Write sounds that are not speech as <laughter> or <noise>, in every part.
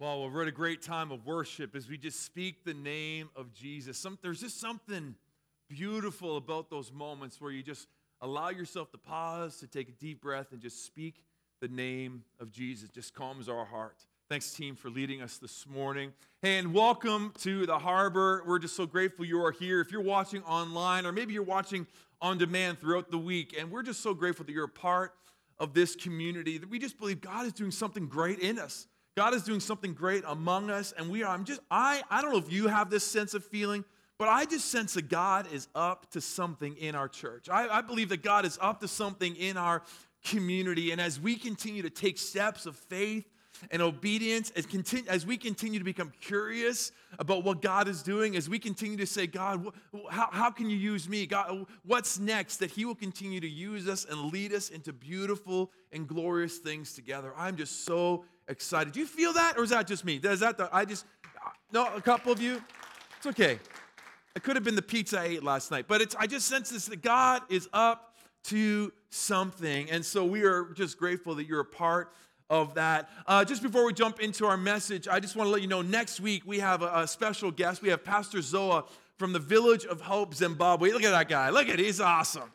Well, we're at a great time of worship as we just speak the name of Jesus. Some, there's just something beautiful about those moments where you just allow yourself to pause, to take a deep breath, and just speak the name of Jesus. Just calms our heart. Thanks, team, for leading us this morning. And welcome to the harbor. We're just so grateful you are here. If you're watching online, or maybe you're watching on demand throughout the week, and we're just so grateful that you're a part of this community, that we just believe God is doing something great in us. God is doing something great among us, and we are. I'm just, I, I don't know if you have this sense of feeling, but I just sense that God is up to something in our church. I, I believe that God is up to something in our community. And as we continue to take steps of faith and obedience, as, continue, as we continue to become curious about what God is doing, as we continue to say, God, wh- how, how can you use me? God, what's next? That He will continue to use us and lead us into beautiful and glorious things together. I'm just so excited. Do you feel that, or is that just me? Is that the, I just, no, a couple of you? It's okay. It could have been the pizza I ate last night, but it's, I just sense this that God is up to something. And so we are just grateful that you're a part of that. Uh, just before we jump into our message, I just want to let you know next week we have a, a special guest. We have Pastor Zoa from the Village of Hope, Zimbabwe. Look at that guy. Look at it. He's awesome.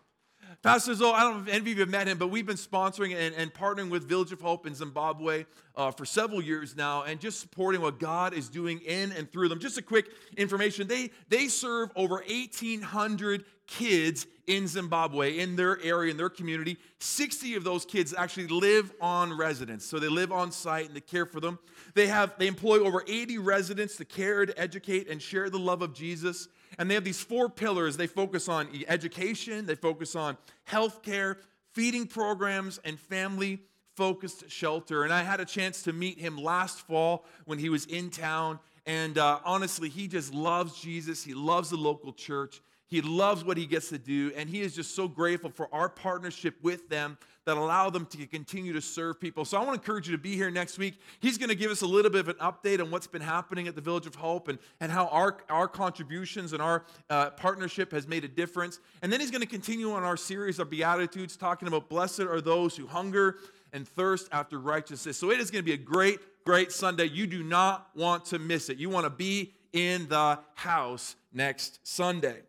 Pastor Zoe, I don't know if any of you have met him, but we've been sponsoring and, and partnering with Village of Hope in Zimbabwe uh, for several years now and just supporting what God is doing in and through them. Just a quick information they, they serve over 1,800 kids in Zimbabwe, in their area, in their community. 60 of those kids actually live on residence. So they live on site and they care for them. They have they employ over 80 residents to care, to educate, and share the love of Jesus. And they have these four pillars. They focus on education, they focus on healthcare, feeding programs, and family focused shelter. And I had a chance to meet him last fall when he was in town. And uh, honestly, he just loves Jesus. He loves the local church. He loves what he gets to do, and he is just so grateful for our partnership with them that allow them to continue to serve people. So I want to encourage you to be here next week. He's going to give us a little bit of an update on what's been happening at the Village of Hope and, and how our, our contributions and our uh, partnership has made a difference. And then he's going to continue on our series of Beatitudes, talking about blessed are those who hunger and thirst after righteousness. So it is going to be a great, great Sunday. You do not want to miss it. You want to be in the house next Sunday.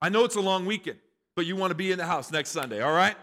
I know it's a long weekend, but you want to be in the house next Sunday, all right?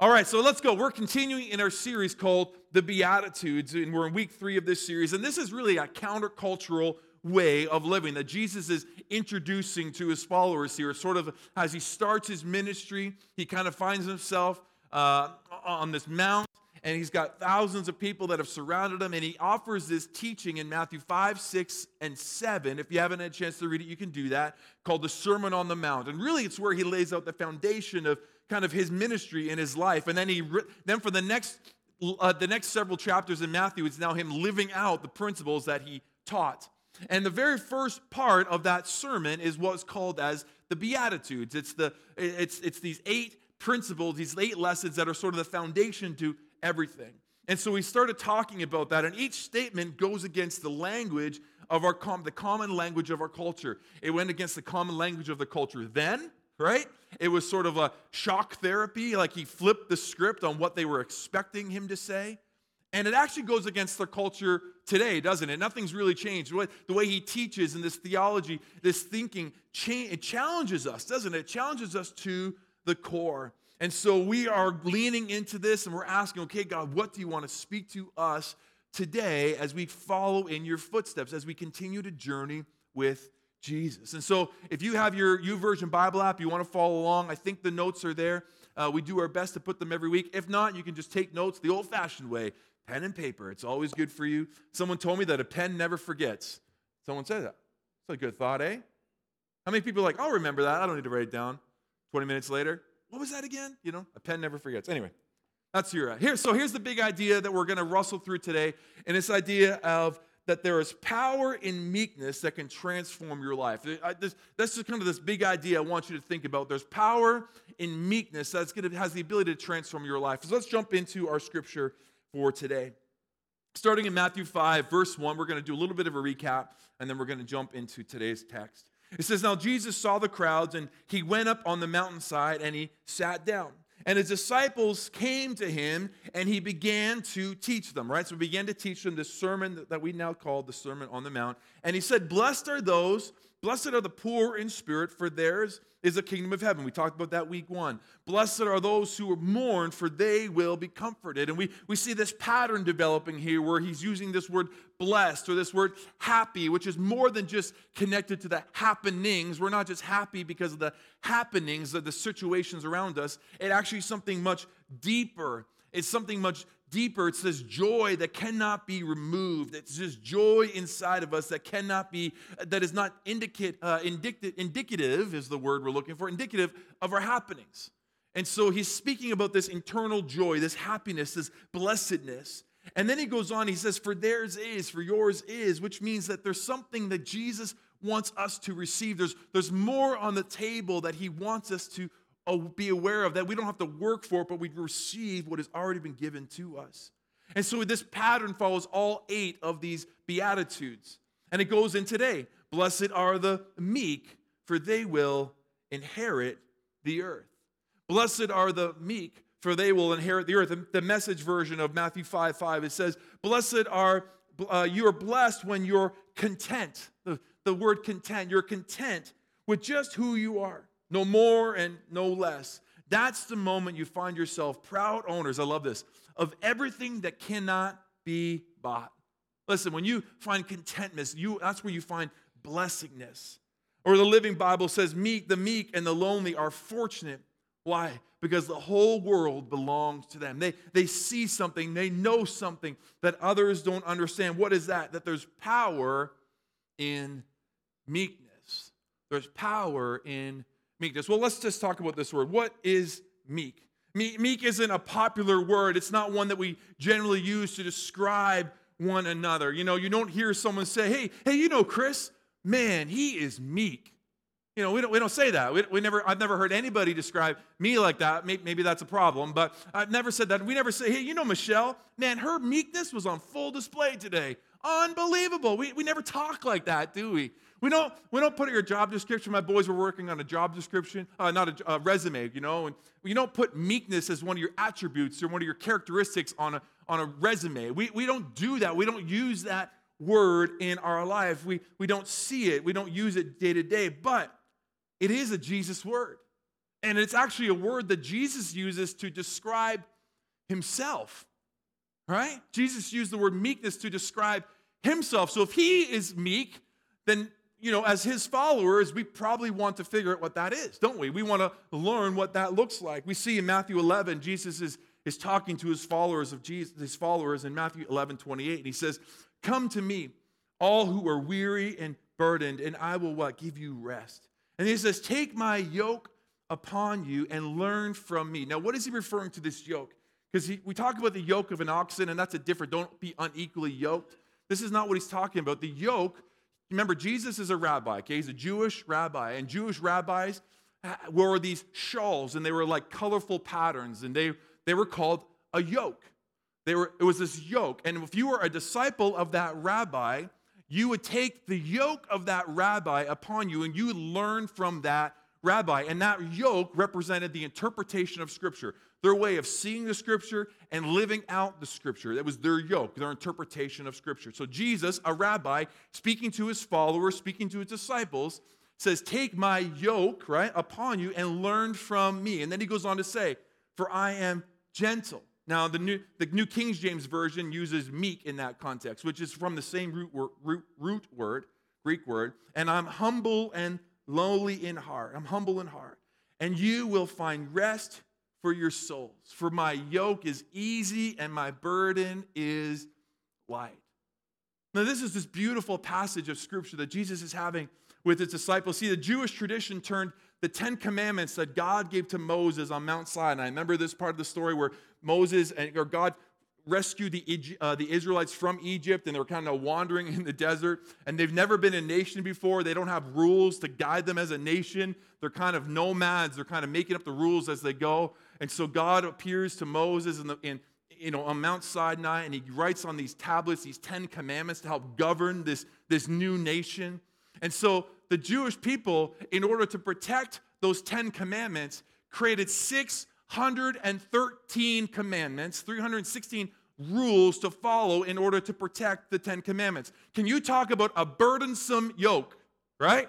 All right, so let's go. We're continuing in our series called The Beatitudes, and we're in week three of this series. And this is really a countercultural way of living that Jesus is introducing to his followers here. Sort of as he starts his ministry, he kind of finds himself uh, on this mount and he's got thousands of people that have surrounded him, and he offers this teaching in Matthew 5, 6, and 7. If you haven't had a chance to read it, you can do that, called the Sermon on the Mount. And really, it's where he lays out the foundation of kind of his ministry in his life. And then he then for the next uh, the next several chapters in Matthew, it's now him living out the principles that he taught. And the very first part of that sermon is what's called as the Beatitudes. It's the it's it's these eight principles, these eight lessons that are sort of the foundation to everything. And so we started talking about that, and each statement goes against the language of our com- the common language of our culture. It went against the common language of the culture then, right? It was sort of a shock therapy, like he flipped the script on what they were expecting him to say. And it actually goes against the culture today, doesn't it? Nothing's really changed. The way he teaches and this theology, this thinking, it challenges us, doesn't it? It challenges us to the core. And so we are leaning into this and we're asking, okay, God, what do you want to speak to us today as we follow in your footsteps, as we continue to journey with Jesus? And so if you have your YouVersion Bible app, you want to follow along, I think the notes are there. Uh, we do our best to put them every week. If not, you can just take notes the old fashioned way pen and paper. It's always good for you. Someone told me that a pen never forgets. Someone said that. It's a good thought, eh? How many people are like, I'll remember that. I don't need to write it down. 20 minutes later, what was that again? You know, a pen never forgets. Anyway, that's your uh, here. So here's the big idea that we're going to rustle through today, and this idea of that there is power in meekness that can transform your life. This, that's just kind of this big idea I want you to think about. There's power in meekness that's going to has the ability to transform your life. So let's jump into our scripture for today. Starting in Matthew 5, verse 1, we're going to do a little bit of a recap, and then we're going to jump into today's text. It says, Now Jesus saw the crowds, and he went up on the mountainside and he sat down. And his disciples came to him and he began to teach them, right? So he began to teach them this sermon that we now call the Sermon on the Mount. And he said, Blessed are those, blessed are the poor in spirit, for theirs is the kingdom of heaven. We talked about that week one. Blessed are those who mourn, for they will be comforted. And we, we see this pattern developing here where he's using this word blessed or this word happy, which is more than just connected to the happenings. We're not just happy because of the happenings of the situations around us. It actually is something much deeper. It's something much deeper, it says joy that cannot be removed. It's just joy inside of us that cannot be, that is not indicate, uh, indicative, indicative is the word we're looking for, indicative of our happenings. And so he's speaking about this internal joy, this happiness, this blessedness. And then he goes on, he says, For theirs is, for yours is, which means that there's something that Jesus wants us to receive. There's, there's more on the table that he wants us to be aware of that we don't have to work for it, but we receive what has already been given to us. And so this pattern follows all eight of these Beatitudes. And it goes in today Blessed are the meek, for they will inherit the earth. Blessed are the meek, for they will inherit the earth. The message version of Matthew 5 5, it says, Blessed are, uh, you are blessed when you're content. The, the word content, you're content with just who you are no more and no less. That's the moment you find yourself proud owners, I love this, of everything that cannot be bought. Listen, when you find contentment, you, that's where you find blessingness. Or the Living Bible says, meek, the meek and the lonely are fortunate. Why? Because the whole world belongs to them. They, they see something, they know something that others don't understand. What is that? That there's power in meekness. There's power in meekness. Well, let's just talk about this word. What is meek? Meek isn't a popular word, it's not one that we generally use to describe one another. You know, you don't hear someone say, hey, hey, you know, Chris, man, he is meek. You know, we don't, we don't say that. We, we never, I've never heard anybody describe me like that. Maybe, maybe that's a problem, but I've never said that. We never say, hey, you know, Michelle, man, her meekness was on full display today. Unbelievable. We, we never talk like that, do we? We don't, we don't put your job description. My boys were working on a job description, uh, not a, a, resume, you know, and you don't put meekness as one of your attributes or one of your characteristics on a, on a resume. We, we don't do that. We don't use that word in our life. We, we don't see it. We don't use it day to day, but it is a Jesus word. And it's actually a word that Jesus uses to describe himself, right? Jesus used the word meekness to describe himself. So if he is meek, then you know, as his followers, we probably want to figure out what that is, don't we? We want to learn what that looks like. We see in Matthew 11, Jesus is, is talking to his followers of Jesus, his followers in Matthew 11, 28, and he says, Come to me, all who are weary and burdened, and I will what? Give you rest. And he says, Take my yoke upon you and learn from me. Now, what is he referring to this yoke? Because we talk about the yoke of an oxen, and that's a different, don't be unequally yoked. This is not what he's talking about. The yoke, remember, Jesus is a rabbi, okay? He's a Jewish rabbi, and Jewish rabbis uh, wore these shawls, and they were like colorful patterns, and they, they were called a yoke. They were, it was this yoke. And if you were a disciple of that rabbi, you would take the yoke of that rabbi upon you and you would learn from that rabbi. And that yoke represented the interpretation of Scripture their way of seeing the scripture and living out the scripture. That was their yoke, their interpretation of scripture. So Jesus, a rabbi, speaking to his followers, speaking to his disciples, says, Take my yoke, right, upon you and learn from me. And then he goes on to say, For I am gentle. Now, the New, the New King James Version uses meek in that context, which is from the same root, root, root word, Greek word. And I'm humble and lowly in heart. I'm humble in heart. And you will find rest for your souls. For my yoke is easy and my burden is light. Now, this is this beautiful passage of scripture that Jesus is having with his disciples. See, the Jewish tradition turned the Ten Commandments that God gave to Moses on Mount Sinai. I remember this part of the story where Moses and or God rescued the, uh, the Israelites from Egypt and they're kind of wandering <laughs> in the desert and they've never been a nation before. They don't have rules to guide them as a nation. They're kind of nomads. They're kind of making up the rules as they go. And so God appears to Moses in, the, in you know, on Mount Sinai and he writes on these tablets these 10 commandments to help govern this, this new nation. And so the Jewish people, in order to protect those 10 commandments, created six 313 commandments, 316 rules to follow in order to protect the Ten Commandments. Can you talk about a burdensome yoke, right?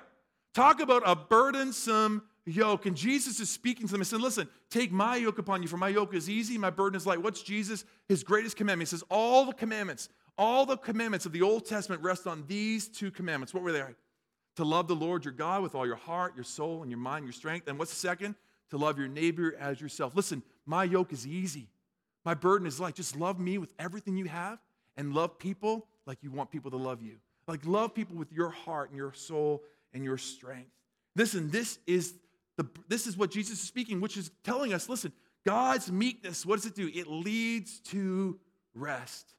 Talk about a burdensome yoke. And Jesus is speaking to them and said, Listen, take my yoke upon you, for my yoke is easy, my burden is light. What's Jesus? His greatest commandment. He says, All the commandments, all the commandments of the Old Testament rest on these two commandments. What were they? To love the Lord your God with all your heart, your soul, and your mind, your strength. And what's the second? To love your neighbor as yourself. Listen, my yoke is easy. My burden is light. Just love me with everything you have and love people like you want people to love you. Like love people with your heart and your soul and your strength. Listen, this is the, this is what Jesus is speaking, which is telling us listen, God's meekness, what does it do? It leads to rest.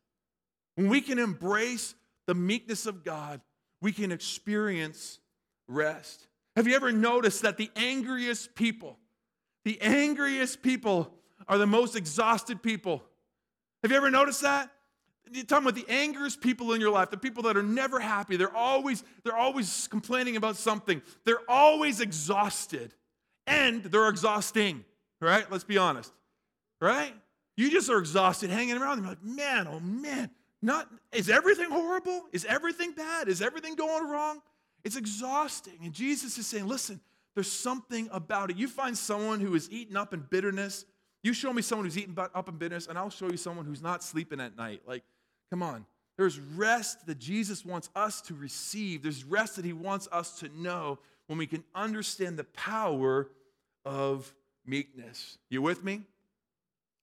When we can embrace the meekness of God, we can experience rest. Have you ever noticed that the angriest people, the angriest people are the most exhausted people? Have you ever noticed that? You're talking about the angriest people in your life, the people that are never happy. They're always, they're always complaining about something. They're always exhausted and they're exhausting, right? Let's be honest, right? You just are exhausted hanging around. You're like, man, oh man, not is everything horrible? Is everything bad? Is everything going wrong? It's exhausting. And Jesus is saying, listen, there's something about it. You find someone who is eaten up in bitterness. You show me someone who's eaten up in bitterness, and I'll show you someone who's not sleeping at night. Like, come on. There's rest that Jesus wants us to receive. There's rest that he wants us to know when we can understand the power of meekness. You with me?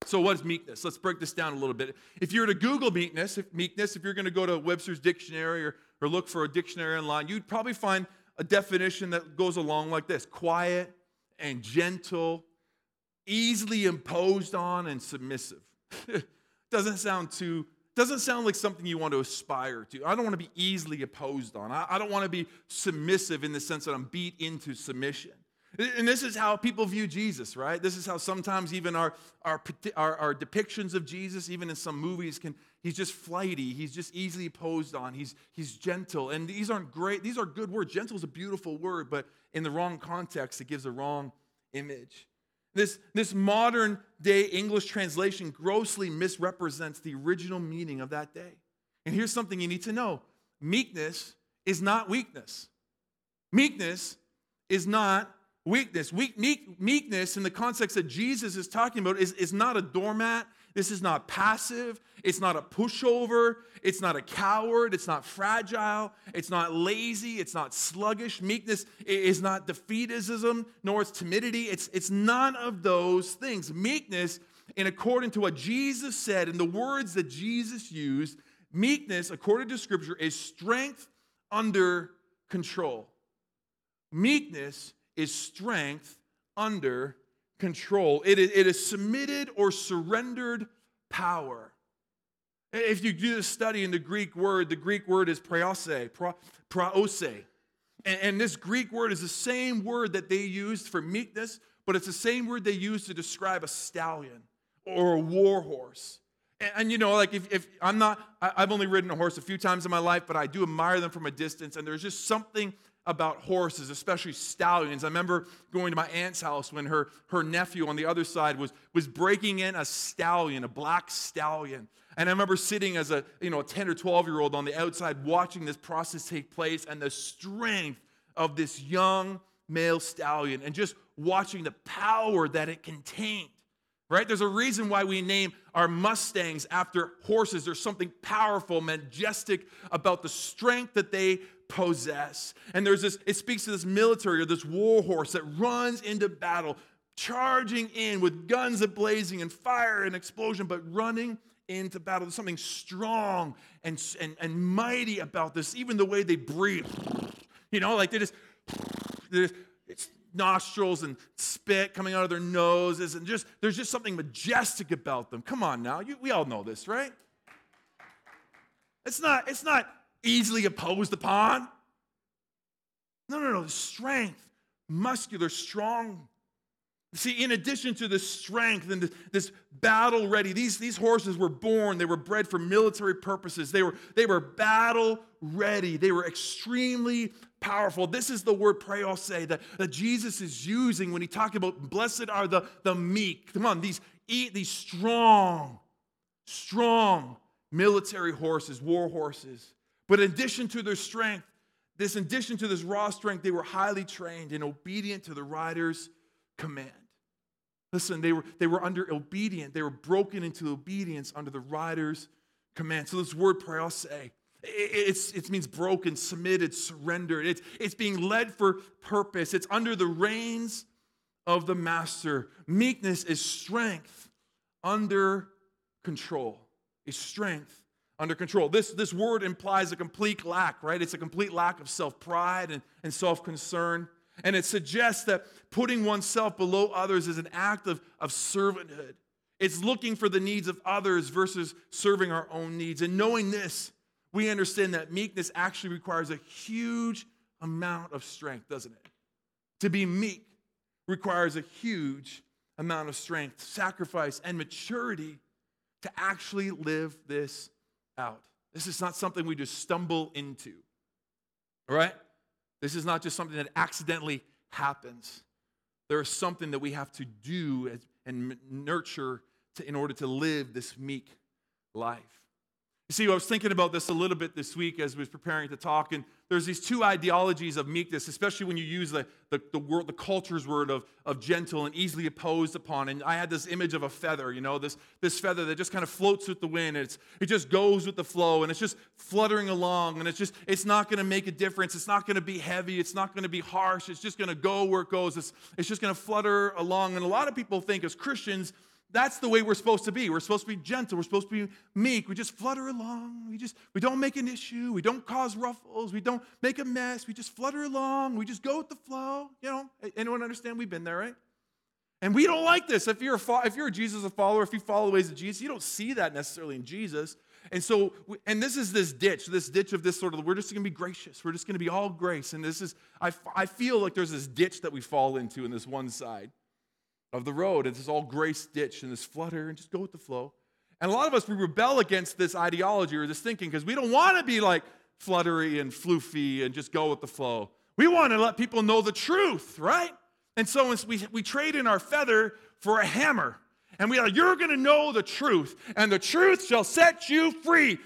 So, what is meekness? Let's break this down a little bit. If you're to Google meekness, if meekness, if you're going to go to Webster's dictionary or, or look for a dictionary online, you'd probably find a definition that goes along like this quiet and gentle, easily imposed on, and submissive. <laughs> doesn't sound too doesn't sound like something you want to aspire to. I don't want to be easily opposed on. I, I don't want to be submissive in the sense that I'm beat into submission. And this is how people view Jesus, right? This is how sometimes even our, our, our, our, depictions of Jesus, even in some movies, can he's just flighty, he's just easily posed on, he's, he's gentle. And these aren't great, these are good words. Gentle is a beautiful word, but in the wrong context, it gives a wrong image. This, this modern day English translation grossly misrepresents the original meaning of that day. And here's something you need to know meekness is not weakness. Meekness is not weakness. Weak, meek, meekness, in the context that Jesus is talking about, is, is not a doormat. This is not passive. It's not a pushover. It's not a coward. It's not fragile. It's not lazy. It's not sluggish. Meekness is not defeatism, nor is timidity. It's, it's none of those things. Meekness, in according to what Jesus said and the words that Jesus used, meekness, according to Scripture, is strength under control. Meekness is strength under control. It is, it is submitted or surrendered power. If you do the study in the Greek word, the Greek word is praos, praos. And, and this Greek word is the same word that they used for meekness, but it's the same word they used to describe a stallion or a war horse. And, and you know, like if, if I'm not, I, I've only ridden a horse a few times in my life, but I do admire them from a distance, and there's just something about horses, especially stallions. I remember going to my aunt's house when her, her nephew on the other side was, was breaking in a stallion, a black stallion. And I remember sitting as a, you know, a 10 or 12 year old on the outside watching this process take place and the strength of this young male stallion and just watching the power that it contained. Right? There's a reason why we name our Mustangs after horses. There's something powerful, majestic about the strength that they possess. And there's this, it speaks to this military or this war horse that runs into battle, charging in with guns ablazing and fire and explosion, but running into battle. There's something strong and, and, and mighty about this, even the way they breathe. You know, like they just, they're just it's nostrils and spit coming out of their noses, and just there's just something majestic about them. Come on now, you, we all know this, right? It's not, it's not easily opposed upon. No, no, no. The strength, muscular, strong. See, in addition to the strength and this battle ready, these, these horses were born, they were bred for military purposes. They were, they were battle ready. They were extremely powerful. This is the word say that, that Jesus is using when he talks about blessed are the, the meek. Come on, these, eat these strong, strong military horses, war horses. But in addition to their strength, this in addition to this raw strength, they were highly trained and obedient to the rider's command. Listen, they were, they were under obedient. They were broken into obedience under the rider's command. So this word praos, it's, it means broken, submitted, surrendered. It's, it's being led for purpose. It's under the reins of the master. Meekness is strength under control. Is strength under control. This, this word implies a complete lack, right? It's a complete lack of self pride and, and self concern. And it suggests that putting oneself below others is an act of, of servanthood. It's looking for the needs of others versus serving our own needs. And knowing this, we understand that meekness actually requires a huge amount of strength, doesn't it? To be meek requires a huge amount of strength, sacrifice, and maturity to actually live this out. This is not something we just stumble into. All right? This is not just something that accidentally happens. There is something that we have to do and nurture to, in order to live this meek life. See, I was thinking about this a little bit this week as I was preparing to talk, and there's these two ideologies of meekness, especially when you use the, the, the, word, the culture's word of, of gentle and easily opposed upon. And I had this image of a feather, you know, this, this feather that just kind of floats with the wind. It's, it just goes with the flow, and it's just fluttering along, and it's just, it's not going to make a difference. It's not going to be heavy. It's not going to be harsh. It's just going to go where it goes. It's, it's just going to flutter along. And a lot of people think as Christians, that's the way we're supposed to be. We're supposed to be gentle. We're supposed to be meek. We just flutter along. We just we don't make an issue. We don't cause ruffles. We don't make a mess. We just flutter along. We just go with the flow. You know, anyone understand? We've been there, right? And we don't like this. If you're a if you're a Jesus a follower, if you follow the ways of Jesus, you don't see that necessarily in Jesus. And so, and this is this ditch, this ditch of this sort of, we're just going to be gracious. We're just going to be all grace. And this is, I, I feel like there's this ditch that we fall into in this one side of the road. It's this all grace ditch and this flutter and just go with the flow. And a lot of us, we rebel against this ideology or this thinking because we don't want to be like fluttery and floofy and just go with the flow. We want to let people know the truth, right? And so we, we trade in our feather for a hammer. And we are, you're going to know the truth, and the truth shall set you free,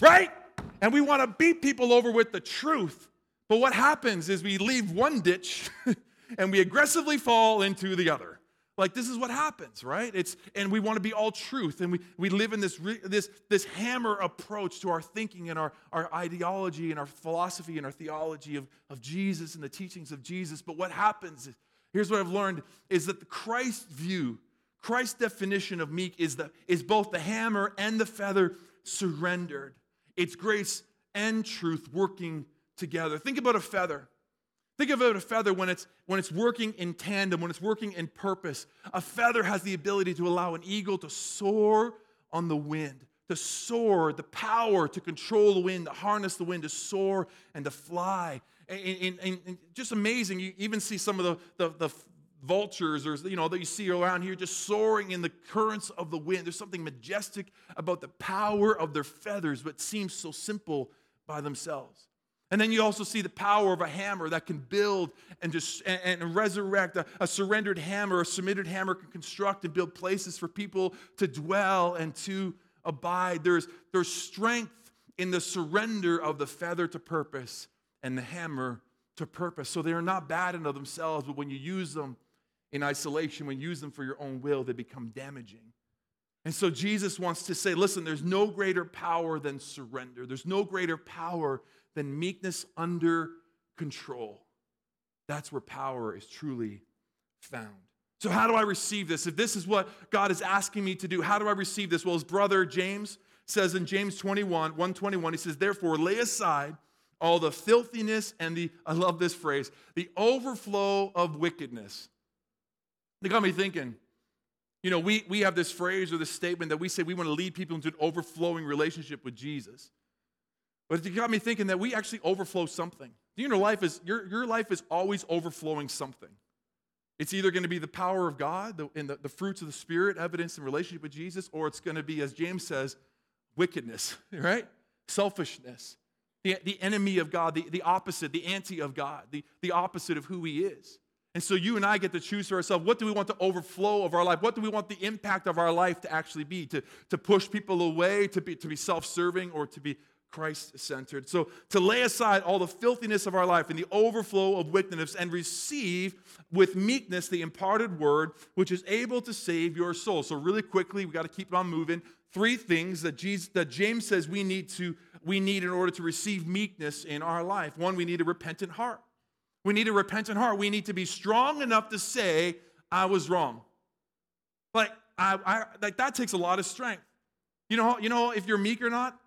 right? And we want to beat people over with the truth. But what happens is we leave one ditch <laughs> and we aggressively fall into the other. Like this is what happens, right? It's and we want to be all truth, and we, we live in this this this hammer approach to our thinking and our, our ideology and our philosophy and our theology of, of Jesus and the teachings of Jesus. But what happens, here's what I've learned, is that the Christ view, Christ's definition of meek is the is both the hammer and the feather surrendered. It's grace and truth working together. Think about a feather. Think of it a feather when it's, when it's working in tandem, when it's working in purpose. A feather has the ability to allow an eagle to soar on the wind, to soar, the power to control the wind, to harness the wind, to soar and to fly. And, and, and, and just amazing. You even see some of the, the, the vultures or you know that you see around here just soaring in the currents of the wind there's something majestic about the power of their feathers but seems so simple by themselves and then you also see the power of a hammer that can build and just and, and resurrect. A, a, surrendered hammer, a submitted hammer can construct and build places for people to dwell and to abide. There's, there's strength in the surrender of the feather to purpose and the hammer to purpose. So they are not bad in of themselves, but when you use them in isolation, when you use them for your own will, they become damaging. And so Jesus wants to say, listen, there's no greater power than surrender. There's no greater power than meekness under control. That's where power is truly found. So, how do I receive this? If this is what God is asking me to do, how do I receive this? Well, his brother James says in James 21, 121, he says, Therefore, lay aside all the filthiness and the, I love this phrase, the overflow of wickedness. They got me thinking, you know, we, we have this phrase or this statement that we say we want to lead people into an overflowing relationship with Jesus. But it got me thinking that we actually overflow something. Your life is your, your life is always overflowing something. It's either going to be the power of God the, and the, the fruits of the Spirit, evidence in relationship with Jesus, or it's going to be, as James says, wickedness, <laughs> right? Selfishness. the, the enemy of God, the, the opposite, the anti of God, the, the opposite of who He is. And so you and I get to choose for ourselves what do we want the overflow of our life? What do we want the impact of our life to actually be? To, to push people away, to be, to be self serving, or to be Christ centered. So to lay aside all the filthiness of our life and the overflow of wickedness and receive with meekness the imparted word, which is able to save your soul. So, really quickly, we got to keep on moving. Three things that, Jesus, that James says we need to we need in order to receive meekness in our life. One, we need a repentant heart. We need a repentant heart. We need to be strong enough to say, I was wrong. Like, I, I, like that takes a lot of strength. You know, you know if you're meek or not?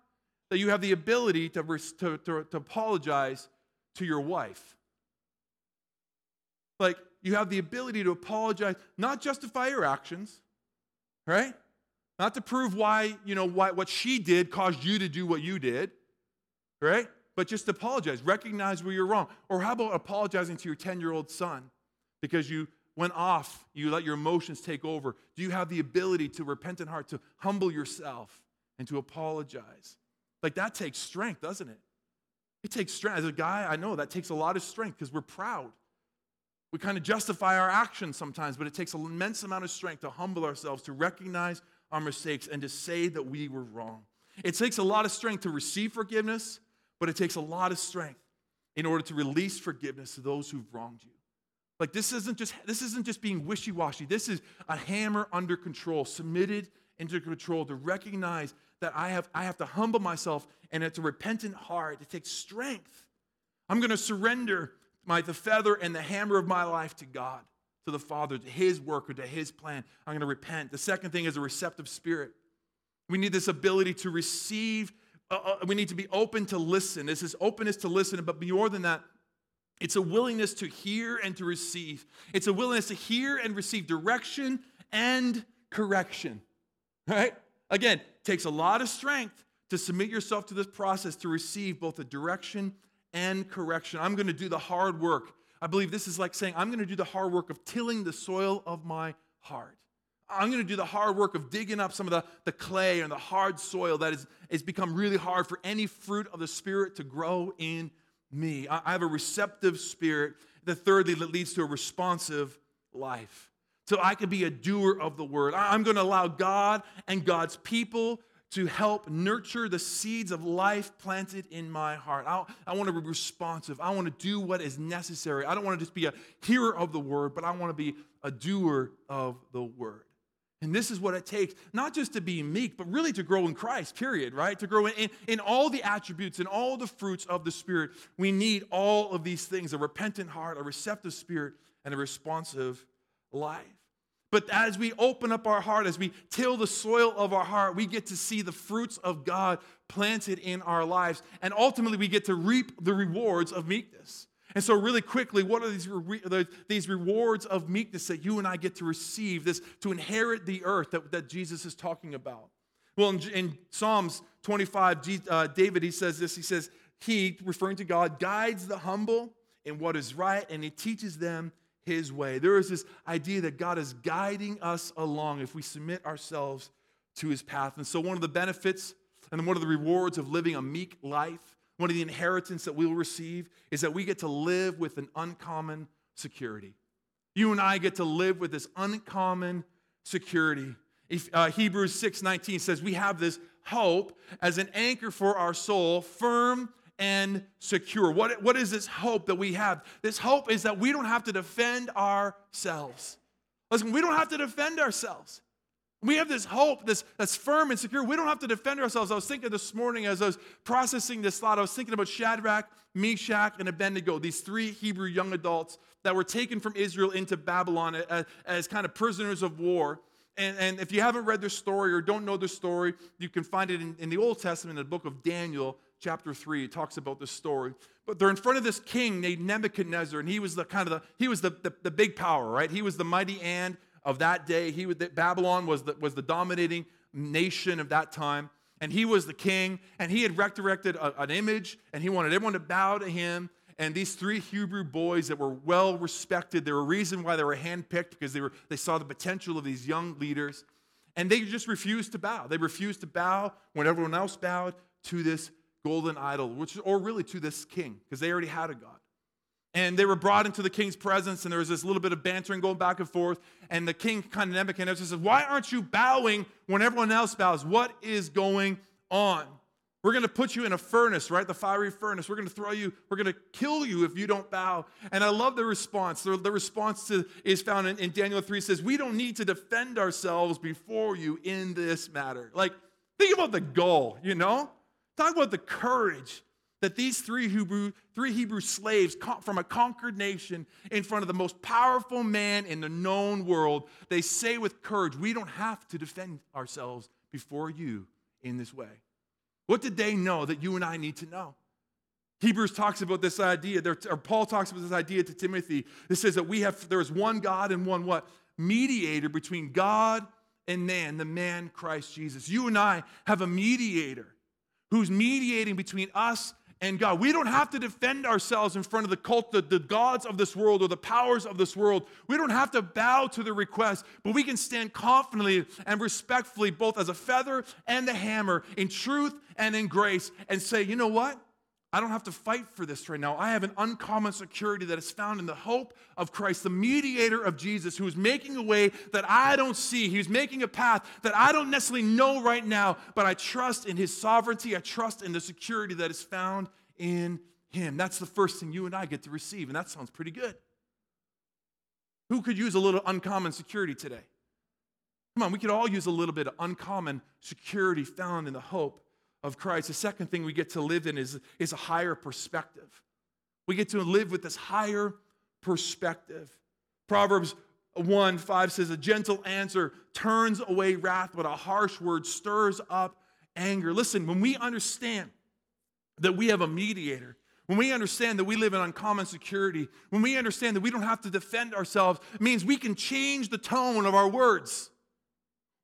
That you have the ability to, to, to, to apologize to your wife. Like, you have the ability to apologize, not justify your actions, right? Not to prove why, you know, why, what she did caused you to do what you did, right? But just apologize. Recognize where you're wrong. Or how about apologizing to your 10 year old son because you went off, you let your emotions take over? Do you have the ability to repent in heart, to humble yourself, and to apologize? Like that takes strength, doesn't it? It takes strength. As a guy, I know that takes a lot of strength because we're proud. We kind of justify our actions sometimes, but it takes an immense amount of strength to humble ourselves, to recognize our mistakes and to say that we were wrong. It takes a lot of strength to receive forgiveness, but it takes a lot of strength in order to release forgiveness to those who've wronged you. Like this isn't just this isn't just being wishy-washy. This is a hammer under control, submitted into control to recognize that I have I have to humble myself and it's a repentant heart. It takes strength. I'm going to surrender my the feather and the hammer of my life to God to the Father, to His work, or to His plan. I'm going to repent. The second thing is a receptive spirit. We need this ability to receive, uh, uh, we need to be open to listen. This is openness to listen, but more than that, it's a willingness to hear and to receive. It's a willingness to hear and receive direction and correction. Right? Again, takes a lot of strength to submit yourself to this process to receive both the direction and correction. I'm going to do the hard work I believe this is like saying, I'm going to do the hard work of tilling the soil of my heart. I'm going to do the hard work of digging up some of the, the clay and the hard soil that is, has become really hard for any fruit of the Spirit to grow in me. I, I have a receptive spirit. The third thing that leads to a responsive life. So I can be a doer of the word. I'm going to allow God and God's people to help nurture the seeds of life planted in my heart. I, I want to be responsive. I want to do what is necessary. I don't want to just be a hearer of the word, but I want to be a doer of the word. And this is what it takes, not just to be meek, but really to grow in Christ, period, right? To grow in, in, in all the attributes and all the fruits of the Spirit. We need all of these things a repentant heart, a receptive spirit, and a responsive life. But as we open up our heart, as we till the soil of our heart, we get to see the fruits of God planted in our lives. And ultimately, we get to reap the rewards of meekness. And so, really quickly, what are these, these rewards of meekness that you and I get to receive, this to inherit the earth that, that Jesus is talking about? Well, in, in Psalms 25, uh, David, he says this. He says, He, referring to God, guides the humble in what is right, and He teaches them his way. There is this idea that God is guiding us along if we submit ourselves to his path. And so, one of the benefits and one of the rewards of living a meek life, one of the inheritance that we'll receive, is that we get to live with an uncommon security. You and I get to live with this uncommon security. If, uh, Hebrews 6:19 says we have this hope as an anchor for our soul, firm and secure. What, what is this hope that we have? This hope is that we don't have to defend ourselves. Listen, we don't have to defend ourselves. We have this hope this, that's firm and secure. We don't have to defend ourselves. I was thinking this morning as I was processing this thought, I was thinking about Shadrach, Meshach, and Abednego, these three Hebrew young adults that were taken from Israel into Babylon as, as kind of prisoners of war. And, and, if you haven't read their story or don't know their story, you can find it in, in the Old Testament, in the book of Daniel, chapter 3 it talks about this story. But they're in front of this king named nebuchadnezzar and he was the kind of the he was the, the, the big power right? He was the mighty and of that day. He was babylon was the, was the dominating nation of that time. And he was the king and he had resurrected an image and he wanted everyone to bow to him. And these three hebrew boys that were well respected there were a reason why they were handpicked because they were they saw the potential of these young leaders. And they just refused to bow. They refused to bow when everyone else bowed to this golden idol, which or really to this king, because they already had a god. And they were brought into the king's presence, and there was this little bit of bantering going back and forth. And the king, kind of Nebuchadnezzar, says, Why aren't you bowing when everyone else bows? What is going on? We're going to put you in a furnace, right? The fiery furnace. We're going to throw you, we're going to kill you if you don't bow. And I love the response. The, the response to, is found in, in Daniel 3 says, We don't need to defend ourselves before you in this matter. Like, think about the goal, you know? Talk about the courage that these three Hebrew, three Hebrew slaves from a conquered nation in front of the most powerful man in the known world, they say with courage, We don't have to defend ourselves before you in this way. What did they know that you and I need to know? Hebrews talks about this idea, or Paul talks about this idea to Timothy. It says that we have, there is one God and one what? Mediator between God and man, the man Christ Jesus. You and I have a mediator who's mediating between us and God. We don't have to defend ourselves in front of the cult, the, the gods of this world or the powers of this world. We don't have to bow to the request, but we can stand confidently and respectfully, both as a feather and a hammer, in truth and in grace, and say, you know what? I don't have to fight for this right now. I have an uncommon security that is found in the hope of Christ, the mediator of Jesus, who is making a way that I don't see. He's making a path that I don't necessarily know right now, but I trust in his sovereignty. I trust in the security that is found in him. That's the first thing you and I get to receive, and that sounds pretty good. Who could use a little uncommon security today? Come on, we could all use a little bit of uncommon security found in the hope of Christ. The second thing we get to live in is, is a higher perspective. We get to live with this higher perspective. Proverbs 1 5 says, A gentle answer turns away wrath, but a harsh word stirs up anger. Listen, when we understand that we have a mediator, when we understand that we live in uncommon security, when we understand that we don't have to defend ourselves, it means we can change the tone of our words.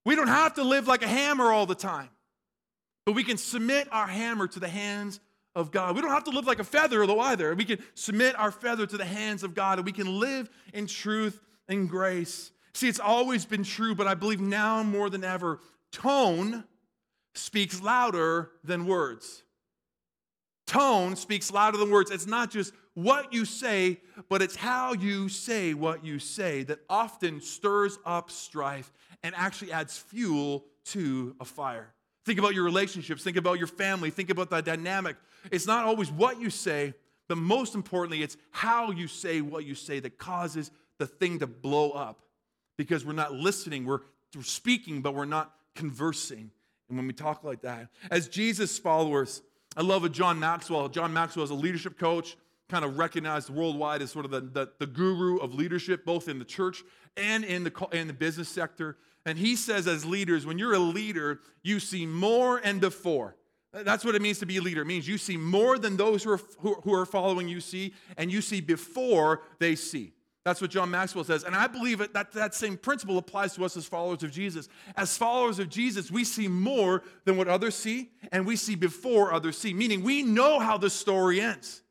We don't have to live like a hammer all the time. But we can submit our hammer to the hands of God. We don't have to live like a feather, though, either. We can submit our feather to the hands of God and we can live in truth and grace. See, it's always been true, but I believe now more than ever, tone speaks louder than words. Tone speaks louder than words. It's not just what you say, but it's how you say what you say that often stirs up strife and actually adds fuel to a fire. Think about your relationships, think about your family, think about the dynamic. It's not always what you say, but most importantly, it's how you say what you say that causes the thing to blow up because we're not listening, we're, we're speaking, but we're not conversing. And when we talk like that, as Jesus followers, I love John Maxwell. John Maxwell is a leadership coach, kind of recognized worldwide as sort of the, the, the guru of leadership, both in the church and in the, in the business sector. And he says, as leaders, when you're a leader, you see more and before. That's what it means to be a leader. It means you see more than those who are, who are following you see, and you see before they see. That's what John Maxwell says. And I believe that that same principle applies to us as followers of Jesus. As followers of Jesus, we see more than what others see, and we see before others see, meaning we know how the story ends.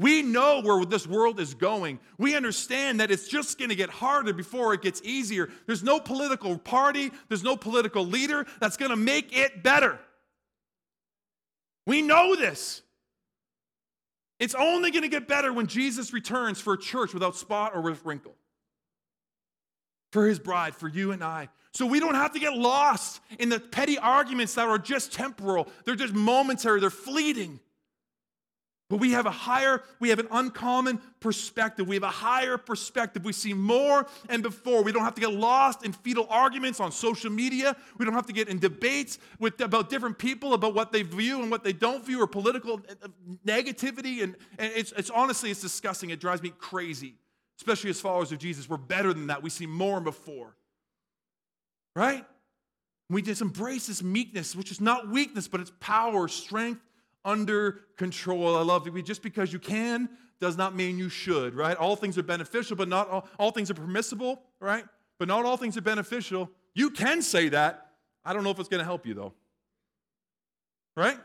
We know where this world is going. We understand that it's just going to get harder before it gets easier. There's no political party, there's no political leader that's going to make it better. We know this. It's only going to get better when Jesus returns for a church without spot or with wrinkle. For his bride, for you and I. So we don't have to get lost in the petty arguments that are just temporal. They're just momentary, they're fleeting. But we have a higher, we have an uncommon perspective. We have a higher perspective. We see more and before. We don't have to get lost in fetal arguments on social media. We don't have to get in debates with, about different people about what they view and what they don't view or political uh, uh, negativity. And, and it's, it's honestly, it's disgusting. It drives me crazy, especially as followers of Jesus. We're better than that. We see more and before. Right? We just embrace this meekness, which is not weakness, but it's power, strength, under control. I love it. Just because you can does not mean you should, right? All things are beneficial, but not all, all things are permissible, right? But not all things are beneficial. You can say that. I don't know if it's going to help you though. Right?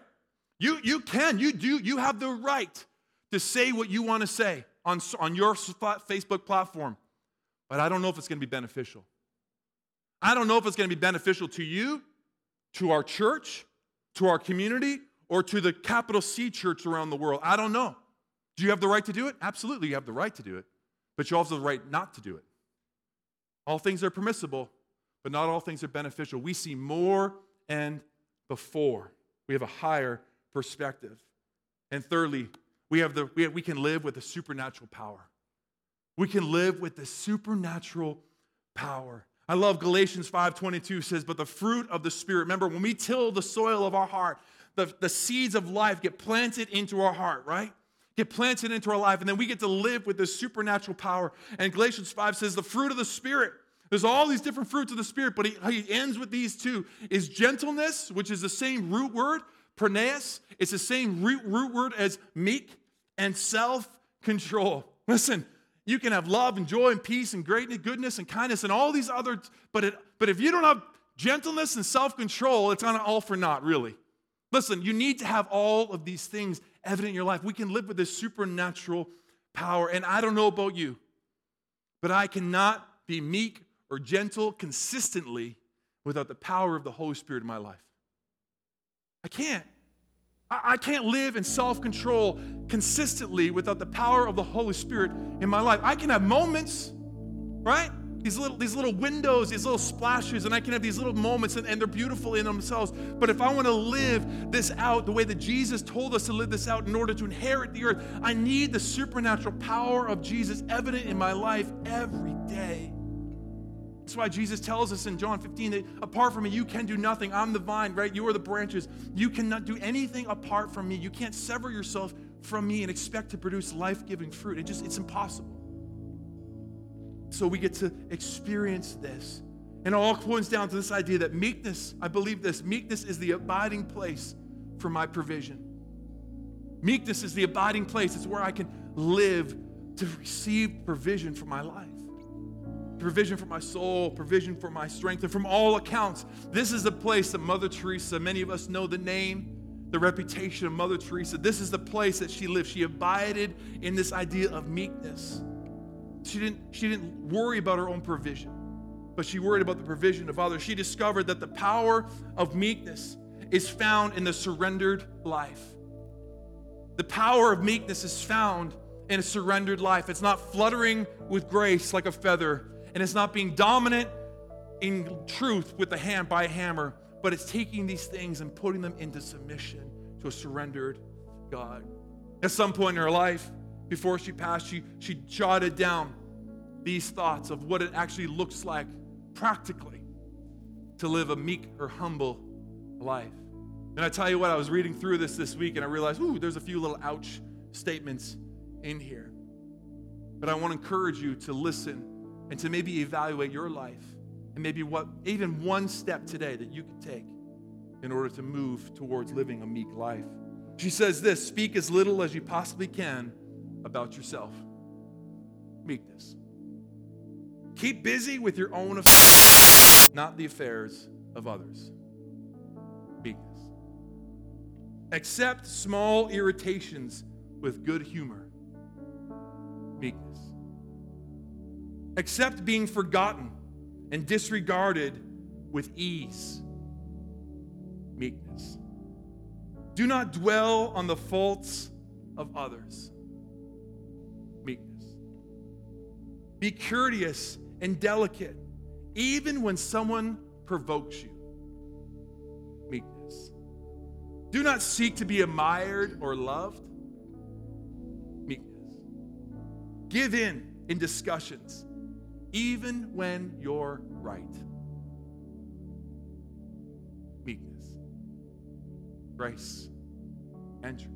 You, you can. You do. You have the right to say what you want to say on, on your Facebook platform. But I don't know if it's going to be beneficial. I don't know if it's going to be beneficial to you, to our church, to our community, or to the capital C church around the world. I don't know. Do you have the right to do it? Absolutely, you have the right to do it, but you also have the right not to do it. All things are permissible, but not all things are beneficial. We see more and before. We have a higher perspective. And thirdly, we, have the, we, have, we can live with a supernatural power. We can live with the supernatural power. I love Galatians 5:22 says, "But the fruit of the Spirit, remember when we till the soil of our heart, the, the seeds of life get planted into our heart, right? Get planted into our life, and then we get to live with this supernatural power. And Galatians 5 says, the fruit of the Spirit. There's all these different fruits of the Spirit, but he, he ends with these two is gentleness, which is the same root word, praneus. It's the same root, root word as meek, and self control. Listen, you can have love and joy and peace and greatness, goodness and kindness and all these other, but, it, but if you don't have gentleness and self control, it's on all for naught, really. Listen, you need to have all of these things evident in your life. We can live with this supernatural power. And I don't know about you, but I cannot be meek or gentle consistently without the power of the Holy Spirit in my life. I can't. I can't live in self control consistently without the power of the Holy Spirit in my life. I can have moments, right? These little, these little windows, these little splashes, and I can have these little moments, and, and they're beautiful in themselves. But if I want to live this out the way that Jesus told us to live this out in order to inherit the earth, I need the supernatural power of Jesus evident in my life every day. That's why Jesus tells us in John 15 that apart from me, you can do nothing. I'm the vine, right? You are the branches. You cannot do anything apart from me. You can't sever yourself from me and expect to produce life giving fruit. It just, it's impossible. So we get to experience this. And it all points down to this idea that meekness, I believe this, meekness is the abiding place for my provision. Meekness is the abiding place. It's where I can live to receive provision for my life provision for my soul, provision for my strength. And from all accounts, this is the place that Mother Teresa, many of us know the name, the reputation of Mother Teresa. This is the place that she lived. She abided in this idea of meekness. She didn't, she didn't worry about her own provision, but she worried about the provision of others. She discovered that the power of meekness is found in the surrendered life. The power of meekness is found in a surrendered life. It's not fluttering with grace like a feather, and it's not being dominant in truth with the hand by a hammer, but it's taking these things and putting them into submission to a surrendered God. At some point in her life, before she passed, she, she jotted down these thoughts of what it actually looks like practically to live a meek or humble life. And I tell you what, I was reading through this this week and I realized, ooh, there's a few little ouch statements in here. But I want to encourage you to listen and to maybe evaluate your life and maybe what even one step today that you could take in order to move towards living a meek life. She says this speak as little as you possibly can about yourself. Meekness. Keep busy with your own affairs, not the affairs of others. Meekness. Accept small irritations with good humor. Meekness accept being forgotten and disregarded with ease. Meekness. Do not dwell on the faults of others. Be courteous and delicate, even when someone provokes you. Meekness. Do not seek to be admired or loved. Meekness. Give in in discussions even when you're right. Meekness, grace, and truth.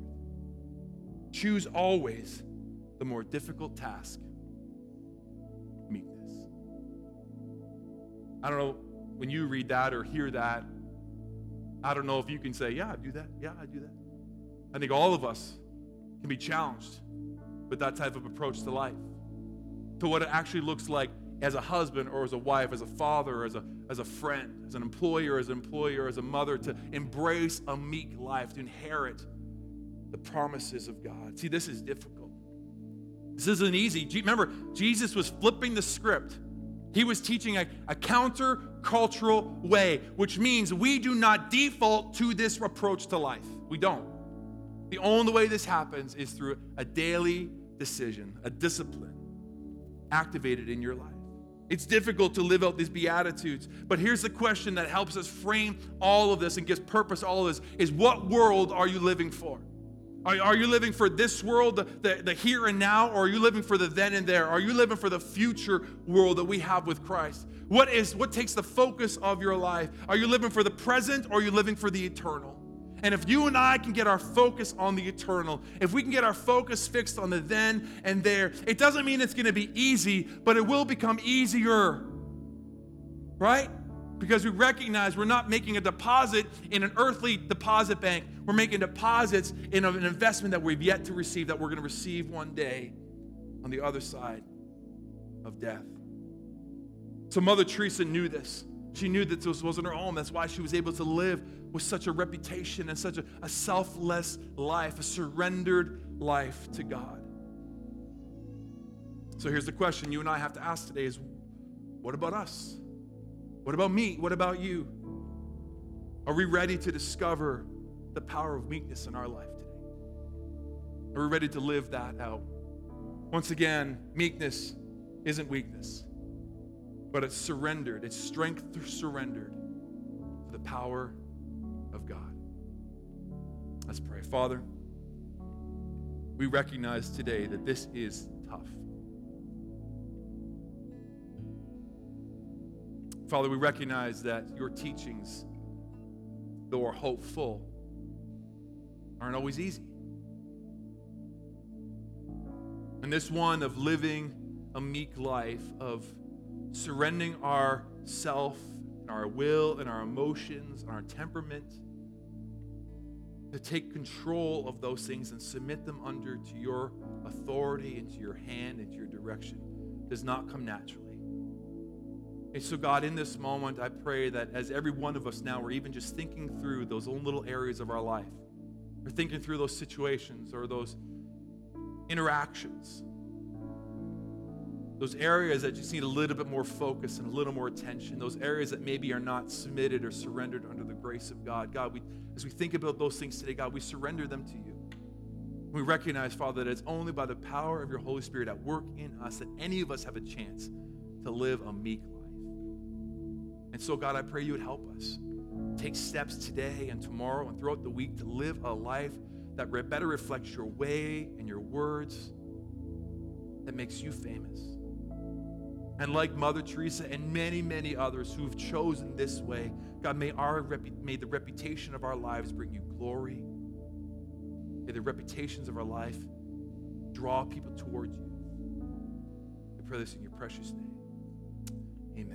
Choose always the more difficult task I don't know when you read that or hear that, I don't know if you can say, Yeah, I do that. Yeah, I do that. I think all of us can be challenged with that type of approach to life, to what it actually looks like as a husband or as a wife, as a father, or as a, as a friend, as an employer, as an employer, as a mother, to embrace a meek life, to inherit the promises of God. See, this is difficult. This isn't easy. Remember, Jesus was flipping the script He was teaching a, a counter-cultural way, which means we do not default to this approach to life. We don't. The only way this happens is through a daily decision, a discipline activated in your life. It's difficult to live out these beatitudes, but here's the question that helps us frame all of this and gives purpose all of this is what world are you living for? Are, are you living for this world, the, the, the here and now, or are you living for the then and there? Are you living for the future world that we have with Christ? What is what takes the focus of your life? Are you living for the present or are you living for the eternal? And if you and I can get our focus on the eternal, if we can get our focus fixed on the then and there, it doesn't mean it's going to be easy, but it will become easier. Right? Because we recognize we're not making a deposit in an earthly deposit bank. We're making deposits in an investment that we've yet to receive, that we're going to receive one day on the other side of death. So, Mother Teresa knew this. She knew that this wasn't her home. That's why she was able to live with such a reputation and such a, a selfless life, a surrendered life to God. So, here's the question you and I have to ask today is what about us? What about me? What about you? Are we ready to discover the power of meekness in our life today? Are we ready to live that out? Once again, meekness isn't weakness, but it's surrendered. It's strength surrendered to the power of God. Let's pray. Father, we recognize today that this is tough. Father, we recognize that your teachings, though are hopeful, aren't always easy. And this one of living a meek life, of surrendering our self and our will and our emotions and our temperament, to take control of those things and submit them under to your authority and to your hand and to your direction, does not come naturally. And so, God, in this moment, I pray that as every one of us now, we're even just thinking through those own little areas of our life, or thinking through those situations or those interactions, those areas that just need a little bit more focus and a little more attention, those areas that maybe are not submitted or surrendered under the grace of God. God, we, as we think about those things today, God, we surrender them to you. We recognize, Father, that it's only by the power of your Holy Spirit at work in us that any of us have a chance to live a meek life. And so, God, I pray you would help us take steps today and tomorrow and throughout the week to live a life that better reflects your way and your words that makes you famous. And like Mother Teresa and many, many others who've chosen this way, God, may, our may the reputation of our lives bring you glory. May the reputations of our life draw people towards you. I pray this in your precious name.